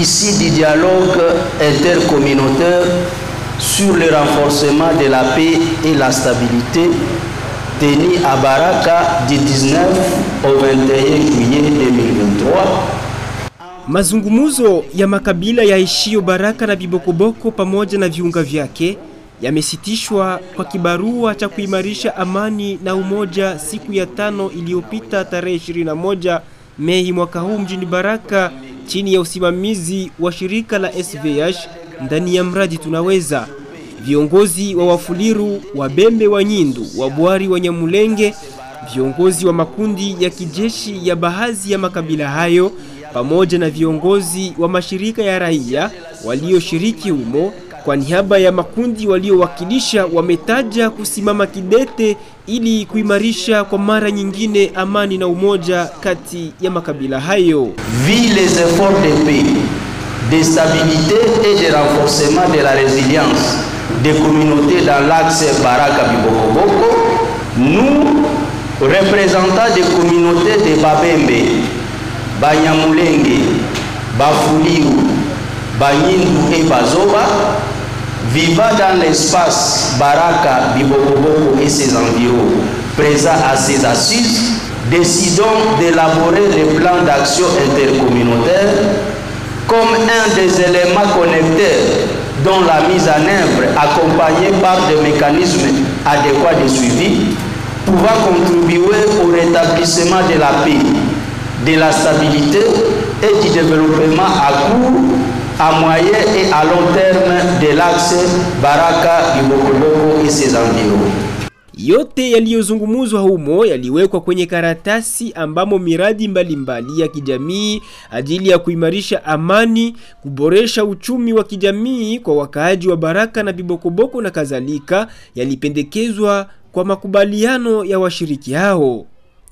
ici du dialogue intercommunautaire sur le renforcement de la paix et la stabilité tenu à Baraka du 19 au 21 juillet 2023 Mazungumuzo ya makabila yaishio Baraka na Bibokoboko pamoja na viunga vyake yamesitishwa kwa kibarua cha kuimarisha amani na umoja siku ya tano iliyopita tarehe 21 Mei mwaka huu mjini Baraka chini ya usimamizi wa shirika la SVH ndani ya mradi Tunaweza. Viongozi wa Wafuliru, Wabembe wa Nyindu, Wabwari wa Nyamulenge, viongozi wa makundi ya kijeshi ya baadhi ya makabila hayo pamoja na viongozi wa mashirika ya raia walioshiriki humo kwa niaba ya makundi waliowakilisha wametaja kusimama kidete ili kuimarisha kwa mara nyingine amani na umoja kati ya makabila hayo. Vu les efforts de paix, de stabilité et de renforcement de la résilience des communautés dans l'axe Baraka-Bibokoboko, nous, représentants des communautés de Babembe, Banyamulenge, Bafuliu, Banyindu et Bazoba, vivant dans l'espace Baraka, Bibokoboko et ses environs, présents à ces assises, décidons d'élaborer le plan d'action intercommunautaire comme un des éléments connecteurs dont la mise en œuvre, accompagnée par des mécanismes adéquats de suivi, pouvant contribuer au rétablissement de la paix, de la stabilité et du développement à court, à moyen et à long terme de l'axe Baraka, Bibokoboko et ses environs. Yote yaliyozungumuzwa humo yaliwekwa kwenye karatasi ambamo miradi mbalimbali mbali ya kijamii ajili ya kuimarisha amani, kuboresha uchumi wa kijamii kwa wakaaji wa Baraka na Bibokoboko na kadhalika yalipendekezwa kwa makubaliano ya washiriki hao.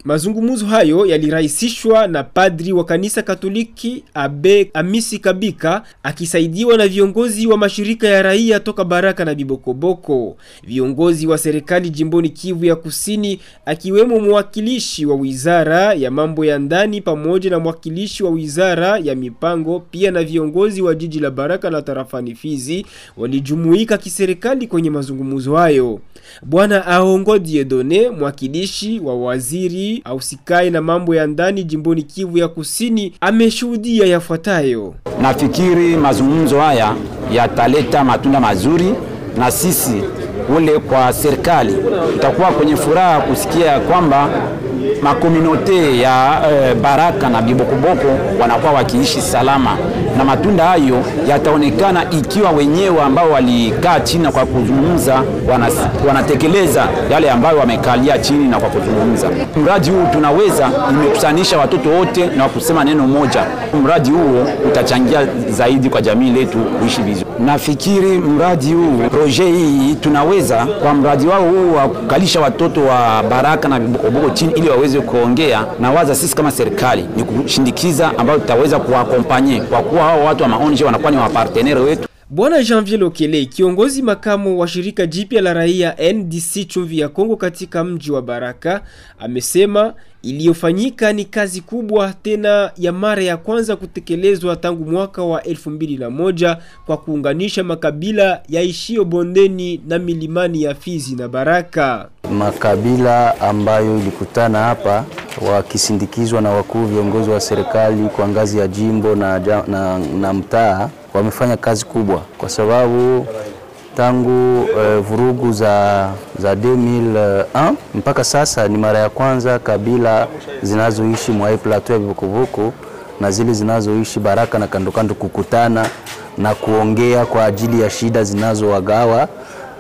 Mazungumzo hayo yalirahisishwa na padri wa kanisa Katoliki Abe Amisi Kabika akisaidiwa na viongozi wa mashirika ya raia toka Baraka na Bibokoboko, viongozi wa serikali jimboni Kivu ya Kusini, akiwemo mwakilishi wa wizara ya mambo ya ndani pamoja na mwakilishi wa wizara ya mipango, pia na viongozi wa jiji la Baraka na tarafani Fizi walijumuika kiserikali kwenye mazungumzo hayo. Bwana Aongo Diedone, mwakilishi wa waziri ausikae na mambo ya ndani jimboni Kivu ya Kusini, ameshuhudia yafuatayo. Nafikiri mazungumzo haya yataleta matunda mazuri, na sisi ule kwa serikali tutakuwa kwenye furaha kusikia kwamba makominote ya e, Baraka na Bibokoboko wanakuwa wakiishi salama, na matunda hayo yataonekana ikiwa wenyewe ambao walikaa chini kwa kuzungumza wanatekeleza yale ambayo wamekalia chini na kwa kuzungumza. Mradi huu tunaweza imekusanisha watoto wote na kusema neno moja. Mradi huo utachangia zaidi kwa jamii letu kuishi vizuri. Nafikiri mradi huu proje hii tunaweza kwa mradi wao huu wa kukalisha watoto wa Baraka na Bibokoboko chini ili waweze kuongea na waza, sisi kama serikali ni kushindikiza ambayo tutaweza kuwakompanye kwa kuwa hao watu wa maonje wanakuwa ni wapartenere wetu. Bwana Janvier Lokele, kiongozi makamu wa shirika jipya la raia NDC Chumvi ya Kongo katika mji wa Baraka, amesema iliyofanyika ni kazi kubwa tena ya mara ya kwanza kutekelezwa tangu mwaka wa 2001 kwa kuunganisha makabila yaishio bondeni na milimani ya Fizi na Baraka. Makabila ambayo ilikutana hapa wakisindikizwa na wakuu viongozi wa serikali kwa ngazi ya jimbo na, na, na mtaa wamefanya kazi kubwa kwa sababu tangu eh, vurugu za, za 2001 mpaka sasa ni mara ya kwanza kabila zinazoishi mwa plateau ya Bibokoboko na zile zinazoishi Baraka na kandokando kukutana na kuongea kwa ajili ya shida zinazowagawa,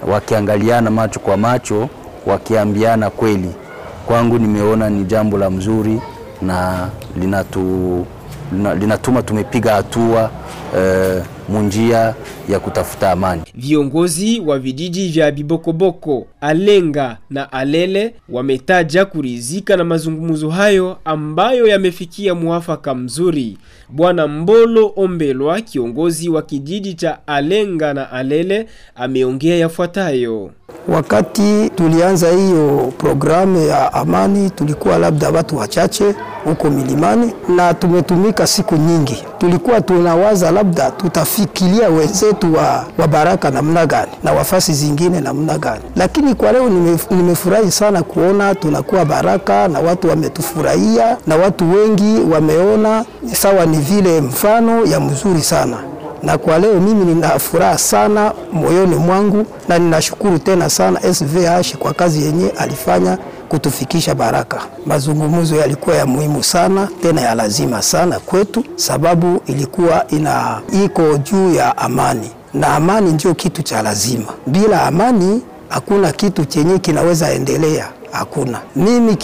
wakiangaliana macho kwa macho, wakiambiana kweli. Kwangu nimeona ni jambo la mzuri na linatu, linatuma tumepiga hatua eh, munjia ya kutafuta amani. Viongozi wa vijiji vya Bibokoboko, Alenga na Alele wametaja kurizika na mazungumzo hayo ambayo yamefikia muafaka mzuri. Bwana Mbolo Ombelwa, kiongozi wa kijiji cha Alenga na Alele, ameongea yafuatayo. Wakati tulianza hiyo programu ya amani, tulikuwa labda watu wachache huko milimani, na tumetumika siku nyingi. Tulikuwa tunawaza labda tutafikiria wenzetu wa, wa Baraka namna gani na wafasi zingine namna gani, lakini kwa leo nimefurahi sana kuona tunakuwa Baraka na watu wametufurahia na watu wengi wameona sawa, ni vile mfano ya mzuri sana. Na kwa leo mimi nina furaha sana moyoni mwangu na ninashukuru tena sana SVH kwa kazi yenye alifanya kutufikisha Baraka. Mazungumzo yalikuwa ya muhimu sana tena ya lazima sana kwetu, sababu ilikuwa ina iko juu ya amani, na amani ndio kitu cha lazima. Bila amani hakuna kitu chenye kinaweza endelea, hakuna. Mimi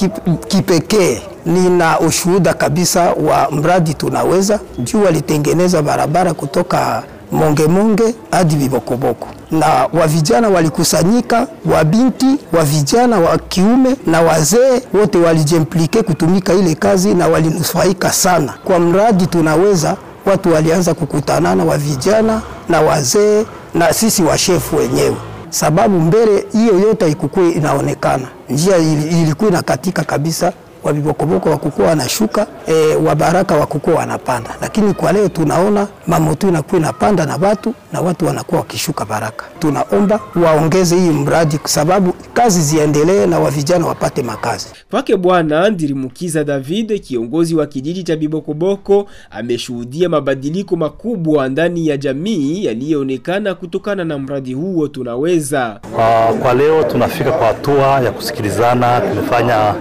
kipekee nina ushuhuda kabisa wa mradi tunaweza juu walitengeneza barabara kutoka Mongemonge hadi vibokoboko, na wa vijana walikusanyika, wa binti wa vijana wa kiume na wazee wote walijimplike kutumika ile kazi na walinufaika sana. Kwa mradi tunaweza. Watu walianza kukutanana, wa vijana na wazee na sisi washefu wenyewe. Sababu mbele hiyo yote ikukuwa inaonekana, njia ilikuwa inakatika kabisa, wabibokoboko wakukuwa wanashuka e, wabaraka wakukuwa wanapanda, lakini kwa leo tunaona mamoto inakuwa inapanda na watu na watu wanakuwa wakishuka Baraka. Tunaomba waongeze hii mradi kwa sababu kazi ziendelee na wavijana wapate makazi. Kwake Bwana Ndirimukiza David, kiongozi wa kijiji cha Bibokoboko, ameshuhudia mabadiliko makubwa ndani ya jamii yaliyoonekana kutokana na mradi huo tunaweza. Uh, kwa leo tunafika kwa hatua ya kusikilizana, tumefanya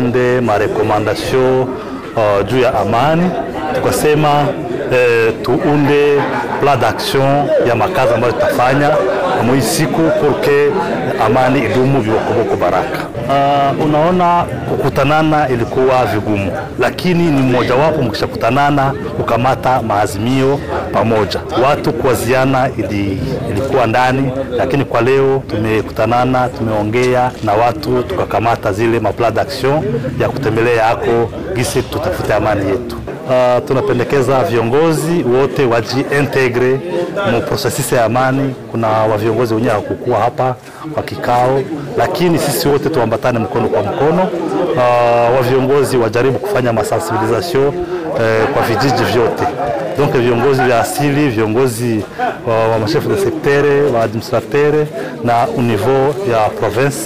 mademande marekomandasyon uh, juu ya amani, tukasema eh, tuunde plan d'action ya makazi ambayo tutafanya mwi siku porque amani idumu vibokoboko Baraka. Uh, unaona kukutanana ilikuwa vigumu, lakini ni mmojawapo mkishakutanana kukamata maazimio pamoja, watu kuwaziana ili, ilikuwa ndani, lakini kwa leo tumekutanana, tumeongea na watu tukakamata zile maplan d'action ya kutembelea yako gisi tutafute amani yetu. Uh, tunapendekeza viongozi wote wajiintegre mu prosesisi ya amani. Kuna wa viongozi wenyewe hawakukuwa hapa kwa kikao, lakini sisi wote tuambatane mkono kwa mkono. Uh, wa viongozi wajaribu kufanya masensibilisation uh, kwa vijiji vyote, donc viongozi vya asili, viongozi wa, wa mashefu de sektere, wa administratere na au ya province,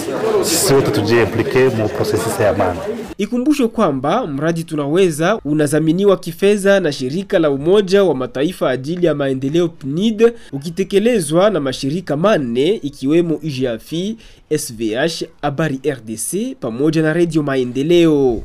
sisi wote tujiimplike mu prosesi ya amani. Ikumbusho kwamba mradi tunaweza unadhaminiwa kifedha na shirika la Umoja wa Mataifa ajili ya maendeleo PNID ukitekelezwa na mashirika manne ikiwemo IGAFI, SVH, Habari RDC pamoja na Radio Maendeleo.